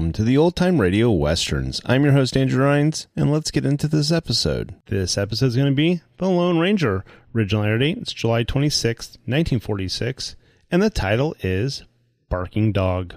Welcome to the Old Time Radio Westerns. I'm your host, Andrew Rhynes, and let's get into this episode. This episode is going to be The Lone Ranger. Original air date is July 26th, 1946, and the title is Barking Dog.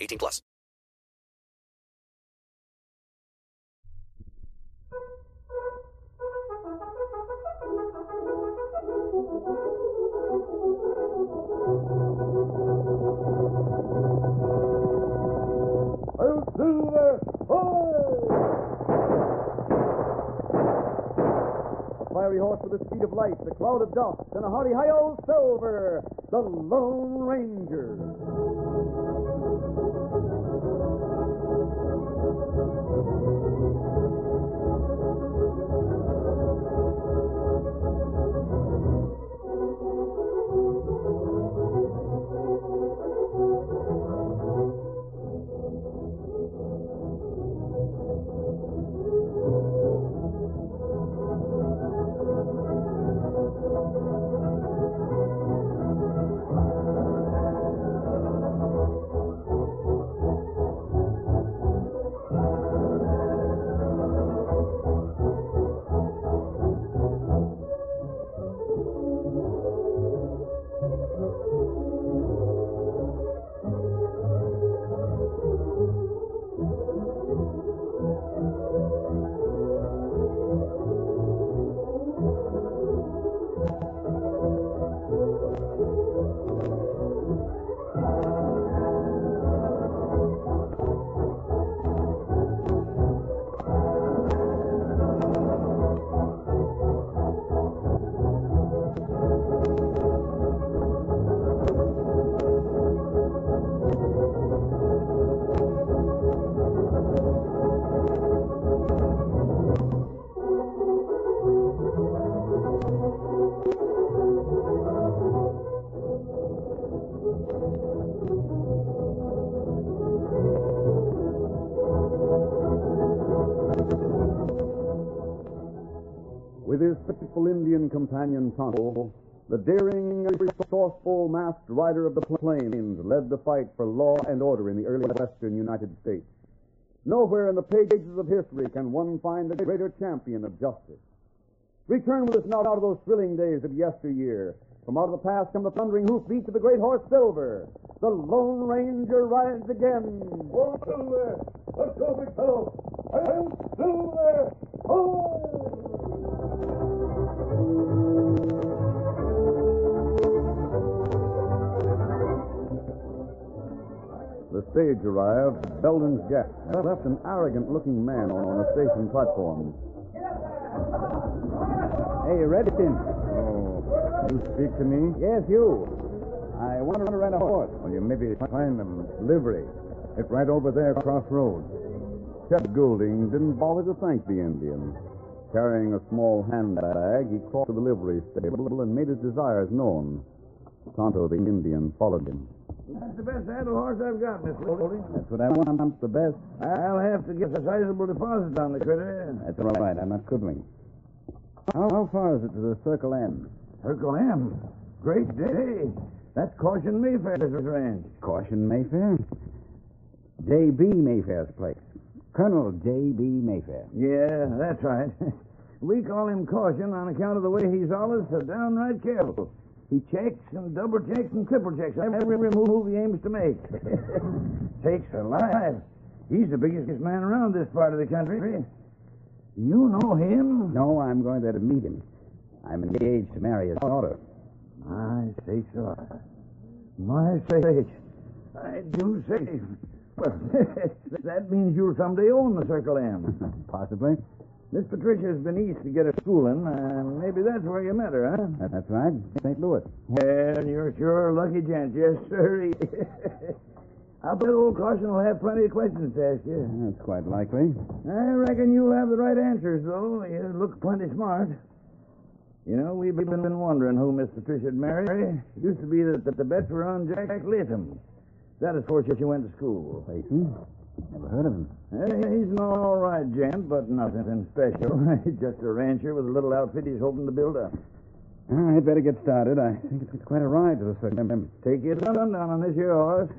18 plus. fiery horse with the speed of light, a cloud of dust, and a hearty hi-yo silver, the Lone Ranger. Thank you. Masked rider of the plains led the fight for law and order in the early western United States. Nowhere in the pages of history can one find a greater champion of justice. Return with us now out of those thrilling days of yesteryear. From out of the past come the thundering hoofbeats of the great horse Silver. The Lone Ranger rides again. Oh, Silver! Let's go, big fellow! I'm Silver! Oh! The stage arrived. Belden's Gap left an arrogant-looking man on, on a station platform. Hey, Redskin. Oh, you speak to me? Yes, you. I want to rent a horse. Well, you maybe find them livery. It's right over there across road. Chet Goulding didn't bother to thank the Indian. Carrying a small handbag, he crossed to the livery stable and made his desires known. Tonto, the Indian, followed him. That's the best saddle horse I've got, Miss Goulding. That's what I want, the best. I'll have to get a sizable deposit on the critter. That's all right. I'm not quibbling. How, how far is it to the Circle M? Circle M. Great day. That's Caution Mayfair's ranch. Caution Mayfair? J.B. Mayfair's place. Colonel J.B. Mayfair. Yeah, that's right. we call him Caution on account of the way he's always so downright careful. He checks and uh, double checks and triple checks every move he aims to make. Takes a alive. He's the biggest man around this part of the country. You know him? No, I'm going there to meet him. I'm engaged to marry his daughter. My sakes alive. Uh, my sakes. I do say. Well, that means you'll someday own the Circle M. Possibly. Miss Patricia's been east to get her schooling, and maybe that's where you met her, huh? That's right. St. Louis. Well, you're sure a lucky gent. Yes, sir. I'll bet old Caution will have plenty of questions to ask you. That's quite likely. I reckon you'll have the right answers, though. You look plenty smart. You know, we've been wondering who Miss Patricia'd marry. It used to be that, that the bets were on Jack Latham. That, of course, if she went to school. Latham? Never heard of him. Hey, he's an all right gent, but nothing special. He's just a rancher with a little outfit he's hoping to build up. Ah, I'd better get started. I think it's quite a ride to the Circle M. Take your down on this here horse.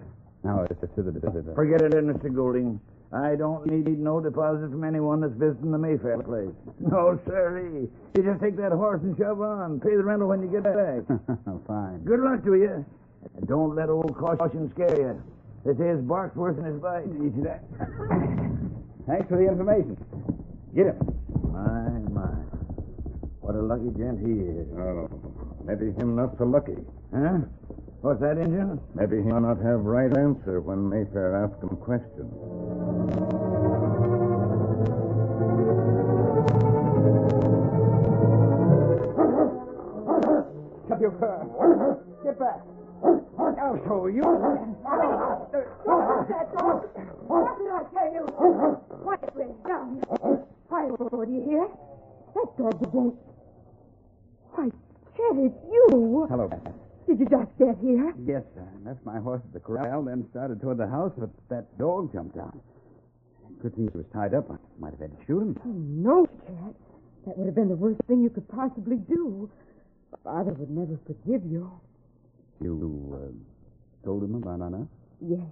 Now, it's to the... the- Forget it, Mr. Goulding. I don't need no deposit from anyone that's visiting the Mayfair place. No, sirree. You just take that horse and shove on. Pay the rental when you get back. Fine. Good luck to you. And don't let old caution scare you. They say his bark's worse than his bite. You see that? Thanks for the information. Get him. My, my. What a lucky gent he is. Oh, maybe him not so lucky. Huh? What's that, Injun? Maybe he'll not have right answer when Mayfair ask him questions. Stop your car. Get back. I'll show you. What did I tell you? Quiet, Red, down. Quiet, do you hear? That dog won't. Why, Chet, it's you. Hello. Beth. Did you just get here? Yes, sir. I left my horse at the corral, then started toward the house, but that dog jumped out. Good thing he was tied up. I might have had to shoot him. Oh, no, Chet. That would have been the worst thing you could possibly do. Father would never forgive you. You uh, told him about Anna? Yes.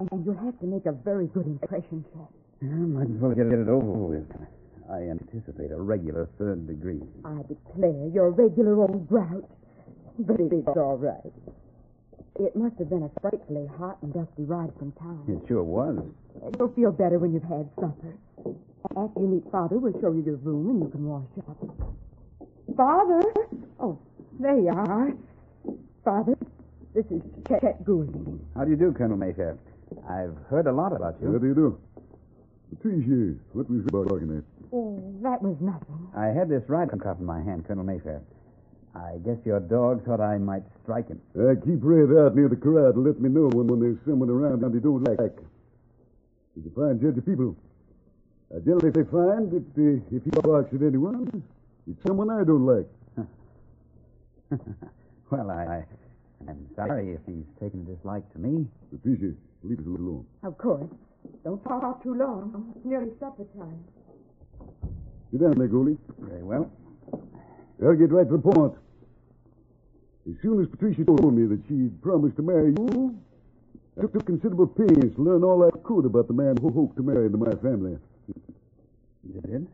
And you'll have to make a very good impression, Chet. Yeah, might as well get it over with. I anticipate a regular third degree. I declare you're a regular old grouch. But it's all right. It must have been a frightfully hot and dusty ride from town. It sure was. You'll feel better when you've had supper. After you meet Father, we'll show you your room and you can wash up. Father? Oh, there you are. Father, this is Chet Goulding. How do you do, Colonel Mayfair? I've heard a lot about you. How do you do? Patricia, what was you barking at? Oh, that was nothing. I had this riding crop in my hand, Colonel Mayfair. I guess your dog thought I might strike him. Uh, keep Red out near the corral to let me know when, when there's someone around that you don't like. He's a fine judge of people. I generally say fine, but uh, if he barks at anyone, it's someone I don't like. well, I, I, I'm sorry if he's taken a dislike to me. Patricia, leave us alone. Of course. Don't talk too long. It's nearly supper time. Sit down there, Goldie. Very well. I'll get right to the point. As soon as Patricia told me that she'd promised to marry you, I took considerable pains to learn all I could about the man who hoped to marry into my family. You did?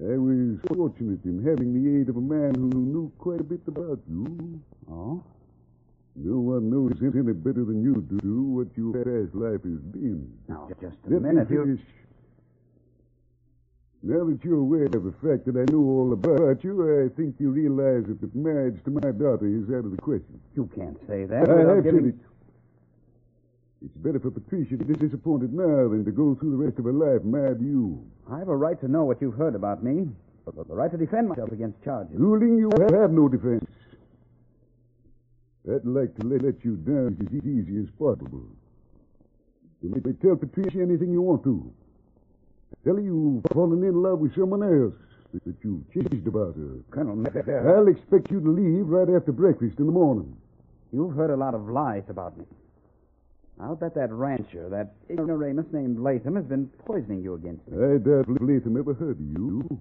I was fortunate in having the aid of a man who knew quite a bit about you. Oh? No one knows any better than you do what your past life has been. Now, just a Let me minute. You... Now that you're aware of the fact that I know all about you, I think you realize that the marriage to my daughter is out of the question. You can't say that. I have giving- said it. It's better for Patricia to be disappointed now than to go through the rest of her life mad at you. I have a right to know what you've heard about me, I but the right to defend myself against charges. Goulding, you have no defense. I'd like to let, let you down as easy as possible. You may tell Patricia anything you want to. Tell her you've fallen in love with someone else, that, you've changed about her. Colonel. I'll expect you to leave right after breakfast in the morning. You've heard a lot of lies about me. I'll bet that rancher, that ignoramus named Latham, has been poisoning you against me. I doubt Latham ever heard of you.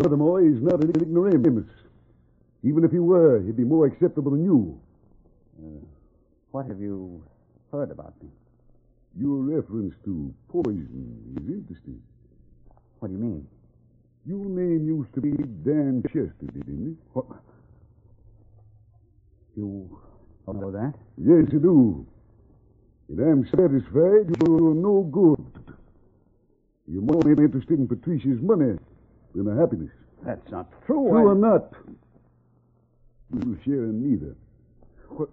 Furthermore, he's not an ignoramus. Even if he were, he'd be more acceptable than you. Uh, what have you heard about me? Your reference to poison is interesting. What do you mean? Your name used to be Dan Chester, didn't it? What? You don't know that? Yes, I do. And I'm satisfied you're no good. You're more interested in Patricia's money than her happiness. That's not true. True I... or not, you'll share in neither. What?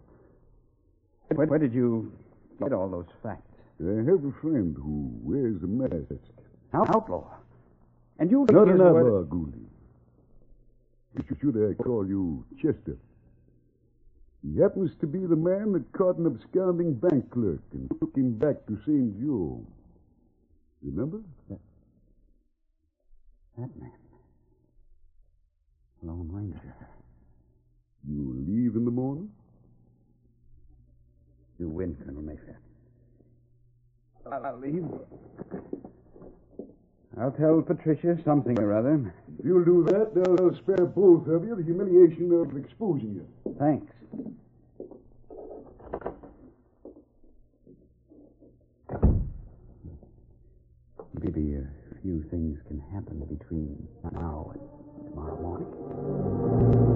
Where, where did you get all those facts? I have a friend who wears a mask. Outlaw? And you... Not an outlaw, Gouldy. Should I call you Chester? He happens to be the man that caught an absconding bank clerk and took him back to St. Joe. Remember? That, that man. Lone Ranger. You leave in the morning? You win, Colonel Mayfair. I'll leave. I'll tell Patricia something or other. If you'll do that, they'll uh, spare both of you the humiliation of exposing you. Thanks. Maybe a few things can happen between now and tomorrow morning.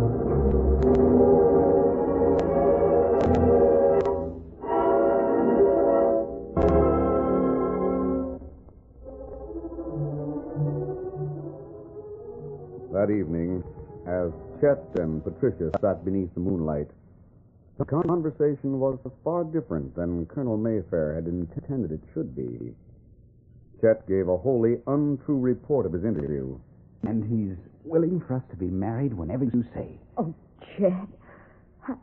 That evening, as Chet and Patricia sat beneath the moonlight, the conversation was far different than Colonel Mayfair had intended it should be. Chet gave a wholly untrue report of his interview. And he's willing for us to be married whenever you say. Oh, I,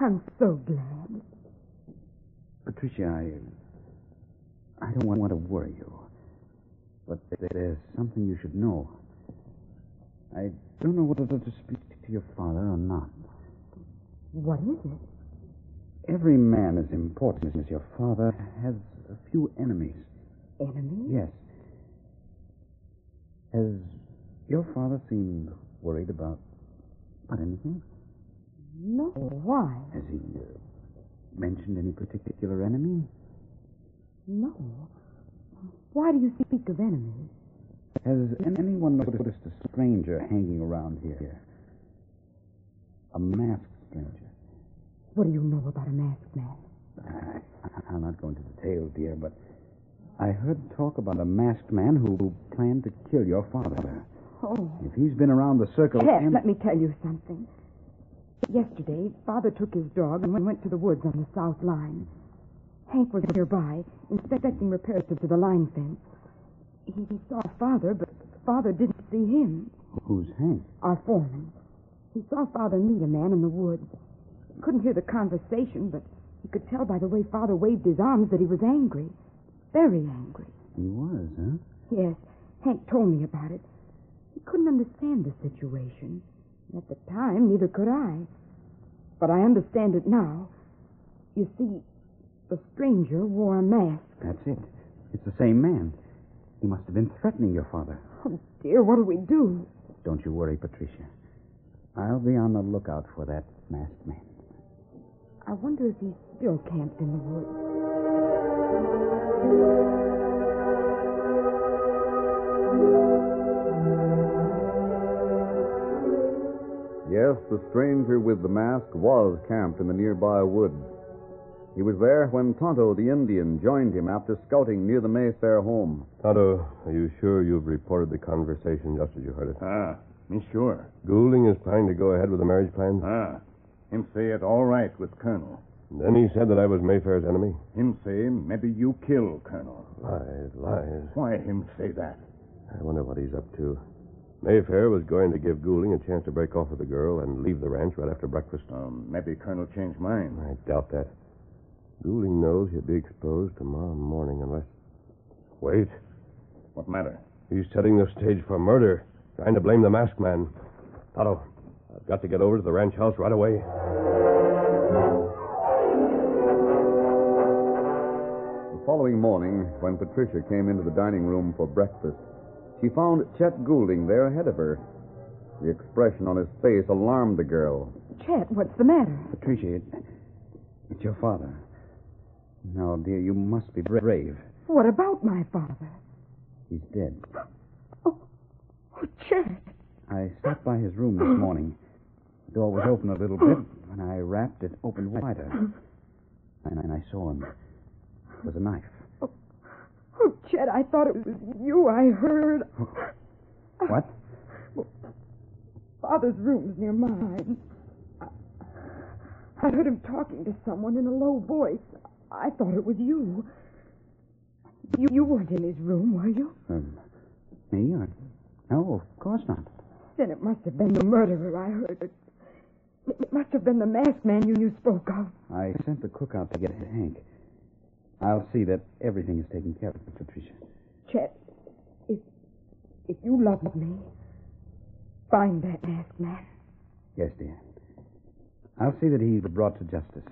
I'm so glad. Patricia, I. I don't want to worry you. But there's something you should know. I don't know whether to speak to your father or not. What is it? Every man as important as your father has a few enemies. Enemies? Yes. Has your father seemed worried about, about anything? No. Why? Has he uh, mentioned any particular enemy? No. Why do you speak of enemies? Has anyone noticed a stranger hanging around here? A masked stranger. What do you know about a masked man? I, I'll not go into details, dear, but I heard talk about a masked man who planned to kill your father. Oh. If he's been around the circle. And... let me tell you something. Yesterday, Father took his dog and went to the woods on the south line. Hank was nearby, inspecting repairs to the line fence. He saw Father, but Father didn't see him. Who's Hank? Our foreman. He saw Father meet a man in the woods. Couldn't hear the conversation, but he could tell by the way Father waved his arms that he was angry. Very angry. He was, huh? Yes. Hank told me about it. He couldn't understand the situation. At the time, neither could I. But I understand it now. You see, the stranger wore a mask. That's it. It's the same man. He must have been threatening your father. Oh, dear, what do we do? Don't you worry, Patricia. I'll be on the lookout for that masked man. I wonder if he's still camped in the woods. Yes, the stranger with the mask was camped in the nearby woods. He was there when Tonto the Indian joined him after scouting near the Mayfair home. Tonto, are you sure you've reported the conversation just as you heard it? Ah, me sure. Goulding is planning to go ahead with the marriage plans? Ah, him say it all right with Colonel. Then he said that I was Mayfair's enemy? Him say maybe you kill Colonel. Lies, lies. Why him say that? I wonder what he's up to. Mayfair was going to give Goulding a chance to break off with the girl and leave the ranch right after breakfast. Um, maybe Colonel changed mind. I doubt that. Goulding knows he'll be exposed tomorrow morning unless. Wait. What matter? He's setting the stage for murder, trying to blame the masked man. Tonto, I've got to get over to the ranch house right away. The following morning, when Patricia came into the dining room for breakfast, she found Chet Goulding there ahead of her. The expression on his face alarmed the girl. Chet, what's the matter? Patricia, it, it's your father. Now, dear, you must be brave. What about my father? He's dead. Oh, oh Chet. I stopped by his room this morning. The door was open a little bit. When I rapped, it opened wider. And, and I saw him. It was a knife. Oh, Chet, I thought it was you. I heard. What? Father's room's near mine. I, I heard him talking to someone in a low voice. I thought it was you. You, you weren't in his room, were you? Um, me? Or... No, of course not. Then it must have been the murderer I heard. It, it must have been the masked man you, you spoke of. I sent the cook out to get Hank. I'll see that everything is taken care of, Patricia. Chet, if, if you love me, find that masked man. Yes, dear. I'll see that he's brought to justice.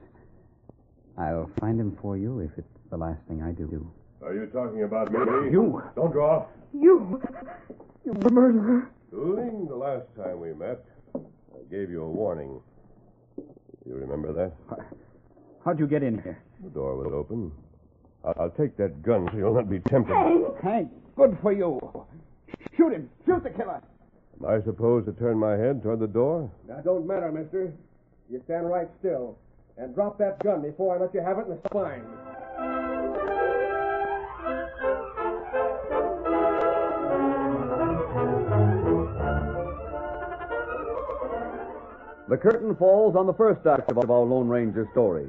I'll find him for you if it's the last thing I do. Are you talking about me? You. Don't go off. You. You the murderer. Goulding, the last time we met, I gave you a warning. You remember that? How'd you get in here? The door was open. I'll, I'll take that gun so you'll not be tempted. Hank, good for you. Shoot him. Shoot the killer. Am I supposed to turn my head toward the door? That don't matter, mister. You stand right still. And drop that gun before I let you have it in the spine. The curtain falls on the first act of our Lone Ranger story.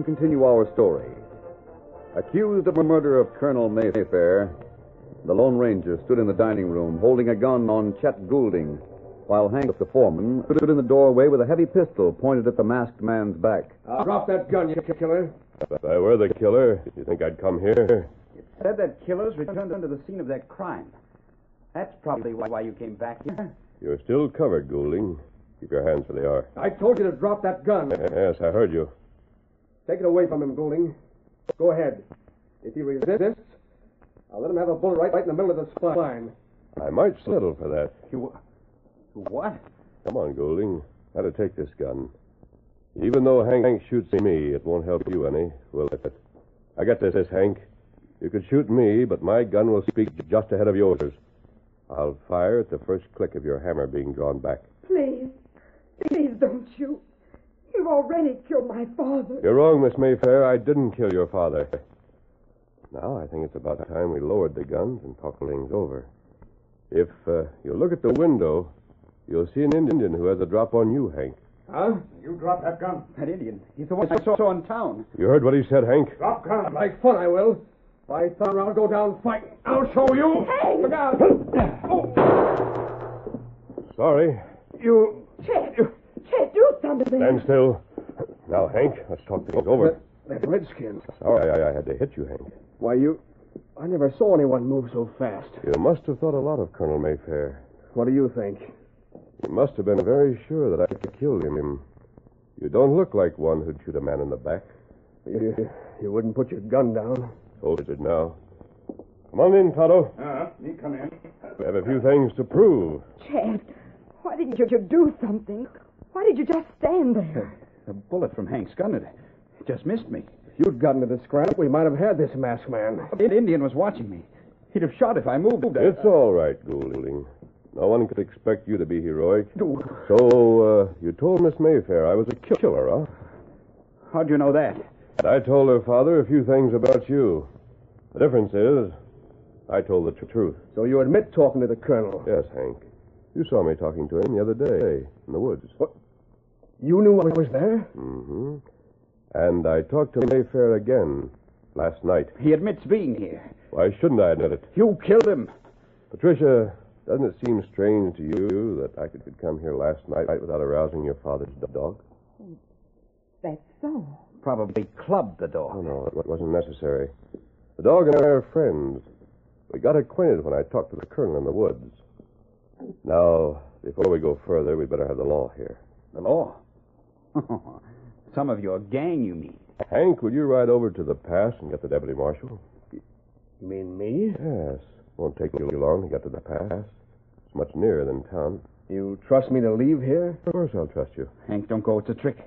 Now continue our story. Accused of the murder of Colonel Mayfair, the Lone Ranger stood in the dining room holding a gun on Chet Goulding, while Hank, the foreman, stood in the doorway with a heavy pistol pointed at the masked man's back. Uh, drop that gun, you killer. If I were the killer, you think I'd come here? It said that killers returned to the scene of their crime. That's probably why you came back here. You're still covered, Goulding. Keep your hands where they are. I told you to drop that gun. Yes, I heard you. Take it away from him, Goulding. Go ahead. If he resists, I'll let him have a bullet right, right in the middle of the spine. I might settle for that. You. What? Come on, Goulding. How to take this gun. Even though Hank, Hank shoots me, it won't help you any, will it? I got this, Hank. You could shoot me, but my gun will speak just ahead of yours. I'll fire at the first click of your hammer being drawn back. Please. Please don't shoot. You've already killed my father. You're wrong, Miss Mayfair. I didn't kill your father. Now, I think it's about time we lowered the guns and talked things over. If uh, you look at the window, you'll see an Indian who has a drop on you, Hank. Huh? You drop that gun. That Indian. He's the one I saw in town. You heard what he said, Hank? Drop gun. Like fun, I will. If I thunder, I'll go down fighting. I'll show you. Hey! Look out. oh. Sorry. You. Chet, Chet, do something. Stand still. Now, Hank, let's talk things over. That, that redskin. Sorry, I, I had to hit you, Hank. Why, you. I never saw anyone move so fast. You must have thought a lot of Colonel Mayfair. What do you think? You must have been very sure that I killed him. You don't look like one who'd shoot a man in the back. You, you, you wouldn't put your gun down. Hold it now. Come on in, Tonto. Uh, me come in. We have a few things to prove. Chad, why didn't you do something? Why did you just stand there? A bullet from Hank's gun. It just missed me. If you'd gotten to the scrap, we might have had this masked man. The Indian was watching me. He'd have shot if I moved. It's all right, Goulding. No one could expect you to be heroic. So, uh, you told Miss Mayfair I was a killer, huh? How'd you know that? I told her father a few things about you. The difference is, I told the tr- truth. So you admit talking to the colonel? Yes, Hank. You saw me talking to him the other day in the woods. What? You knew I was there? Mm-hmm. And I talked to Mayfair again last night. He admits being here. Why shouldn't I admit it? You killed him. Patricia, doesn't it seem strange to you that I could come here last night without arousing your father's dog? That's so. Probably clubbed the dog. Oh, no, it wasn't necessary. The dog and I are friends. We got acquainted when I talked to the colonel in the woods. Now, before we go further, we'd better have the law here. The law? Some of your gang, you mean? Hank, will you ride over to the pass and get the deputy marshal? You mean me? Yes. Won't take you long to get to the pass. It's much nearer than town. You trust me to leave here? Of course I'll trust you. Hank, don't go. It's a trick.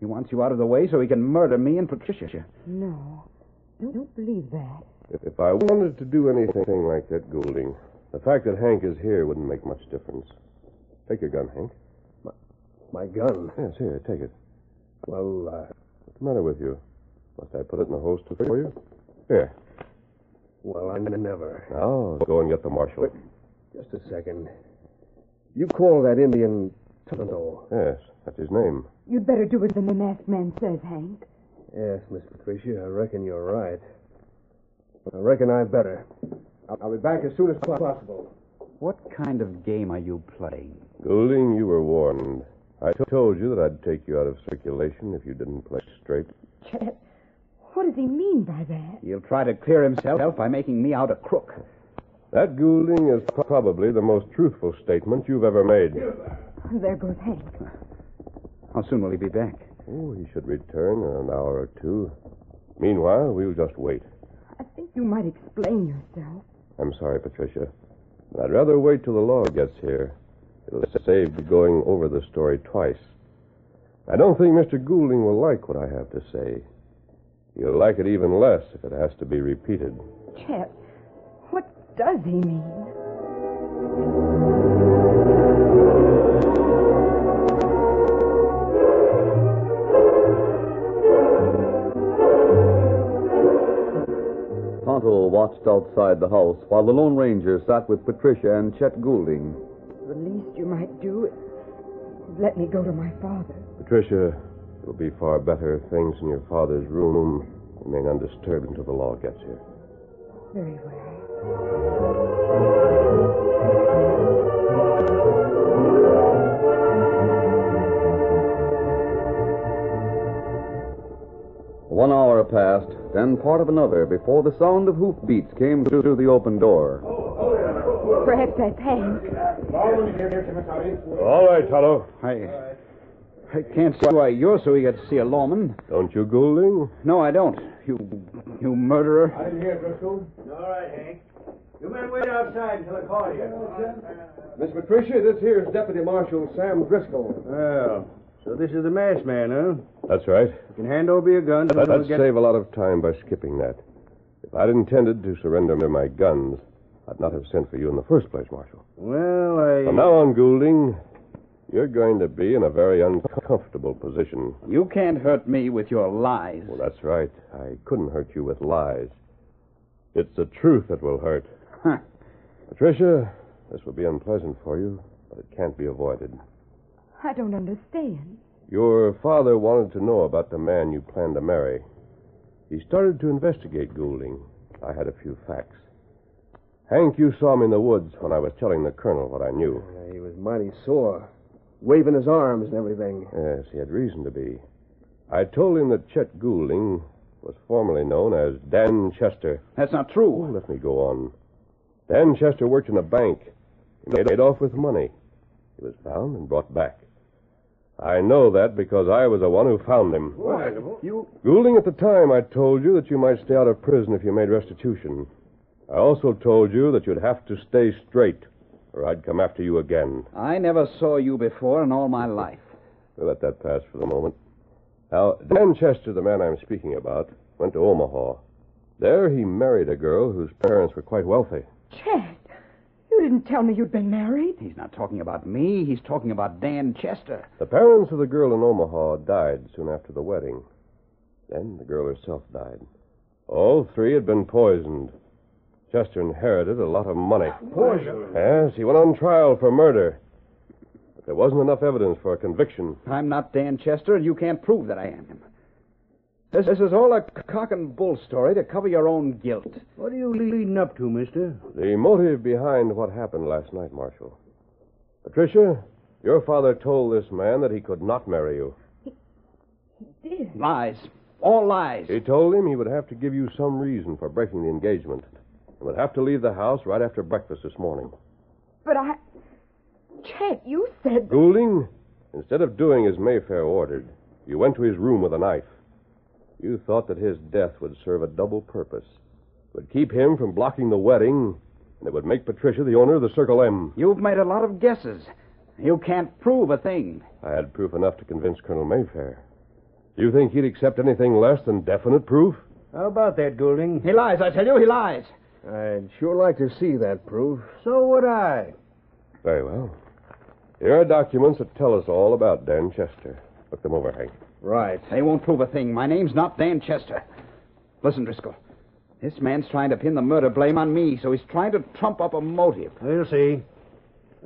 He wants you out of the way so he can murder me and Patricia. No. Don't, don't believe that. If, if I wanted to do anything like that, Goulding, the fact that Hank is here wouldn't make much difference. Take your gun, Hank. My, my gun? Yes, here, take it. Well, uh... What's the matter with you? Must I put it in the holster for you? Here. Well, I never. Now, go and get the marshal. Wait, just a second. You call that Indian Tonto? Yes, that's his name. You'd better do as the masked man says, Hank. Yes, Miss Patricia, I reckon you're right. I reckon I'd better. I'll, I'll be back as soon as possible. What kind of game are you playing? Goulding, you were warned. I t- told you that I'd take you out of circulation if you didn't play straight. Chet, what does he mean by that? He'll try to clear himself by making me out a crook. That Goulding is probably the most truthful statement you've ever made. There goes Hank. How soon will he be back? Oh, he should return in an hour or two. Meanwhile, we'll just wait. I think you might explain yourself. I'm sorry, Patricia. But I'd rather wait till the law gets here. It'll save going over the story twice. I don't think Mr. Goulding will like what I have to say. He'll like it even less if it has to be repeated. Chet, what does he mean? Tonto watched outside the house while the Lone Ranger sat with Patricia and Chet Goulding. The least you might do is let me go to my father. Patricia, it'll be far better if things in your father's room remain undisturbed until the law gets here. Very well. One hour passed, then part of another, before the sound of hoofbeats came through the open door. Perhaps that's Hank. All right, Tonto. I. I can't see why you're so eager to see a lawman. Don't you, Goulding? No, I don't. You. you murderer. I'm here, Driscoll. All right, Hank. You men wait outside until I call you. Miss Patricia, this here's Deputy Marshal Sam Driscoll. Well, so this is the masked man, huh? That's right. You can hand over your guns. and Let, we'll us get... save a lot of time by skipping that. If I'd intended to surrender my guns, I'd not have sent for you in the first place, Marshal. Well, I. From now on, Goulding, you're going to be in a very uncomfortable position. You can't hurt me with your lies. Well, that's right. I couldn't hurt you with lies. It's the truth that will hurt. Huh. Patricia, this will be unpleasant for you, but it can't be avoided. I don't understand. Your father wanted to know about the man you planned to marry. He started to investigate Goulding. I had a few facts. Hank, you saw him in the woods when I was telling the colonel what I knew. He was mighty sore, waving his arms and everything. Yes, he had reason to be. I told him that Chet Goulding was formerly known as Dan Chester. That's not true. Oh, let me go on. Dan Chester worked in a bank. He made off with money. He was found and brought back. I know that because I was the one who found him. What? You. Goulding, at the time, I told you that you might stay out of prison if you made restitution. I also told you that you'd have to stay straight, or I'd come after you again. I never saw you before in all my life. We'll let that pass for the moment. Now, Dan Chester, the man I'm speaking about, went to Omaha. There he married a girl whose parents were quite wealthy. Chet, you didn't tell me you'd been married. He's not talking about me. He's talking about Dan Chester. The parents of the girl in Omaha died soon after the wedding. Then the girl herself died. All three had been poisoned. Chester inherited a lot of money. Poison? Yes, he went on trial for murder. But there wasn't enough evidence for a conviction. I'm not Dan Chester, and you can't prove that I am him. This, this is all a cock and bull story to cover your own guilt. What are you leading up to, mister? The motive behind what happened last night, Marshal. Patricia, your father told this man that he could not marry you. He did. Lies. All lies. He told him he would have to give you some reason for breaking the engagement and would have to leave the house right after breakfast this morning. But I. Chet, you said. Goulding, instead of doing as Mayfair ordered, you went to his room with a knife. You thought that his death would serve a double purpose. It would keep him from blocking the wedding, and it would make Patricia the owner of the Circle M. You've made a lot of guesses. You can't prove a thing. I had proof enough to convince Colonel Mayfair. Do you think he'd accept anything less than definite proof? How about that, Goulding? He lies, I tell you, he lies. I'd sure like to see that proof. So would I. Very well. Here are documents that tell us all about Dan Chester. Look them over, Hank. Right. They won't prove a thing. My name's not Dan Chester. Listen, Driscoll. This man's trying to pin the murder blame on me, so he's trying to trump up a motive. We'll see.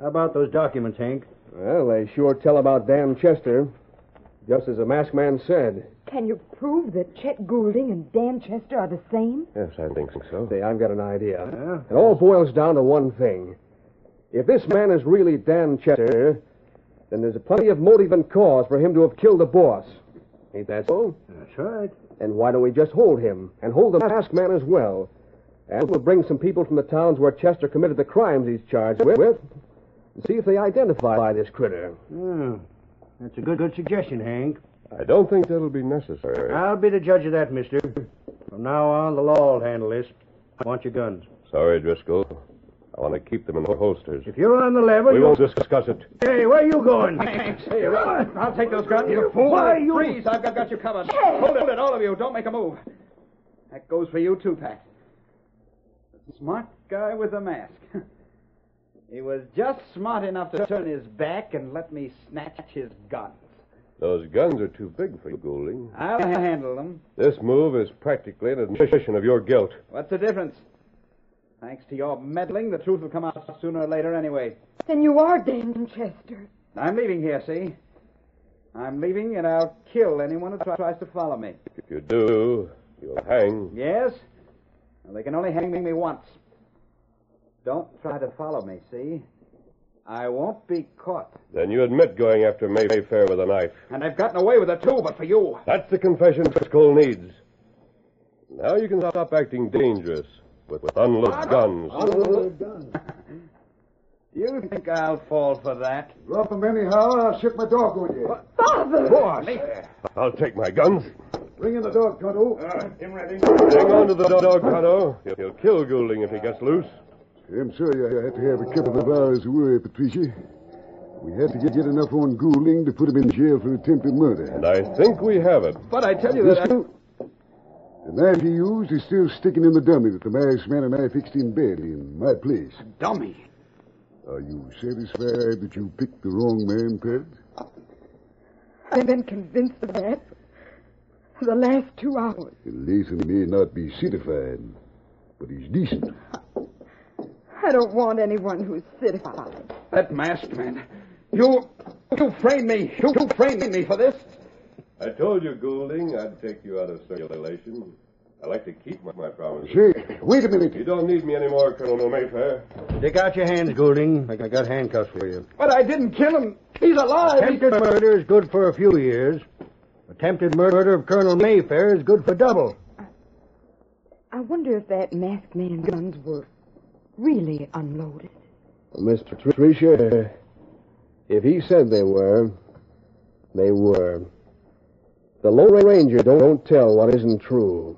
How about those documents, Hank? Well, they sure tell about Dan Chester, just as the masked man said. Can you prove that Chet Goulding and Dan Chester are the same? Yes, I think so. Say, I've got an idea. It all boils down to one thing. If this man is really Dan Chester, then there's plenty of motive and cause for him to have killed the boss. Ain't that so? That's right. And why don't we just hold him and hold the masked man as well? And we'll bring some people from the towns where Chester committed the crimes he's charged with, and see if they identify by this critter. Oh, that's a good, good suggestion, Hank. I don't think that'll be necessary. I'll be the judge of that, mister. From now on, the law will handle this. I want your guns. Sorry, Driscoll. I want to keep them in their holsters. If you're on the level, We you'll... won't discuss it. Hey, where are you going? Hey, I'll take those guns. You fool. Why, you- Freeze, I've got, got you covered. Hold it, all of you. Don't make a move. That goes for you, too, Pat. The smart guy with the mask. he was just smart enough to turn his back and let me snatch his guns. Those guns are too big for you, Goulding. I'll handle them. This move is practically an admission of your guilt. What's the difference? Thanks to your meddling, the truth will come out sooner or later anyway. Then you are Dan Chester. I'm leaving here, see? I'm leaving, and I'll kill anyone who tries to follow me. If you do, you'll hang. Yes? Well, they can only hang me once. Don't try to follow me, see? I won't be caught. Then you admit going after Mayfair with a knife. And I've gotten away with it, too, but for you. That's the confession Driscoll needs. Now you can stop acting dangerous with, with unloaded ah, guns. You think I'll fall for that? Drop him anyhow, I'll ship my dog on you. Father! Boss! I'll take my guns. Bring in the dog, Tonto. him ready. Hang on to the dog, Tonto. He'll, he'll kill Goulding if he gets loose. I'm sorry I had to have a couple of hours away, Patricia. We had to get, get enough on Goulding to put him in jail for attempted murder. And I think we have it. But I tell you This that I... one, the knife he used is still sticking in the dummy that the masked man and I fixed in bed in my place. Dummy. Are you satisfied that you picked the wrong man, Pat? I've been convinced of that for the last two hours. And Latham may not be certified, but he's decent. I don't want anyone who's certified. That masked man. You... You framed me. You, you framed me for this. I told you, Goulding, I'd take you out of circulation. I like to keep my, my promises. Say, wait a minute. You don't need me anymore, Colonel Mayfair. Stick out your hands, Goulding. I I got handcuffs for you. But I didn't kill him. He's alive. Attempted murder is good for a few years. Attempted murder of Colonel Mayfair is good for double. I wonder if that masked man's guns were really unloaded. Miss Patricia, if he said they were, they were. The Lone Ranger don't, don't tell what isn't true.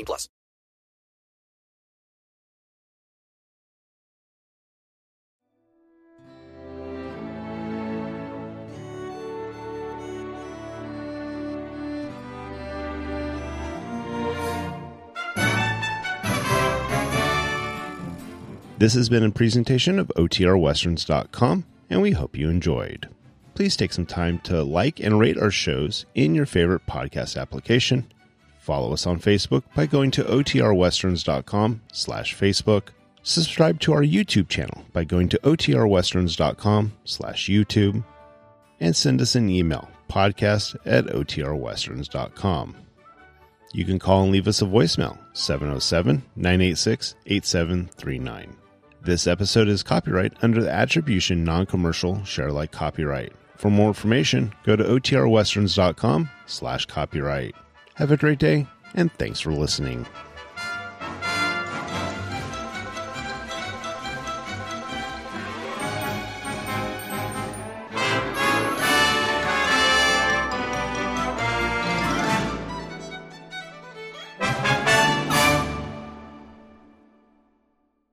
18 plus. This has been a presentation of OTRWesterns.com, and we hope you enjoyed. Please take some time to like and rate our shows in your favorite podcast application. Follow us on Facebook by going to OTRWesterns.com slash Facebook. Subscribe to our YouTube channel by going to OTRWesterns.com slash YouTube. And send us an email, podcast at OTRWesterns.com. You can call and leave us a voicemail, 707 986 8739. This episode is copyright under the Attribution Non Commercial Share Alike copyright. For more information, go to otrwesterns.com slash copyright. Have a great day, and thanks for listening.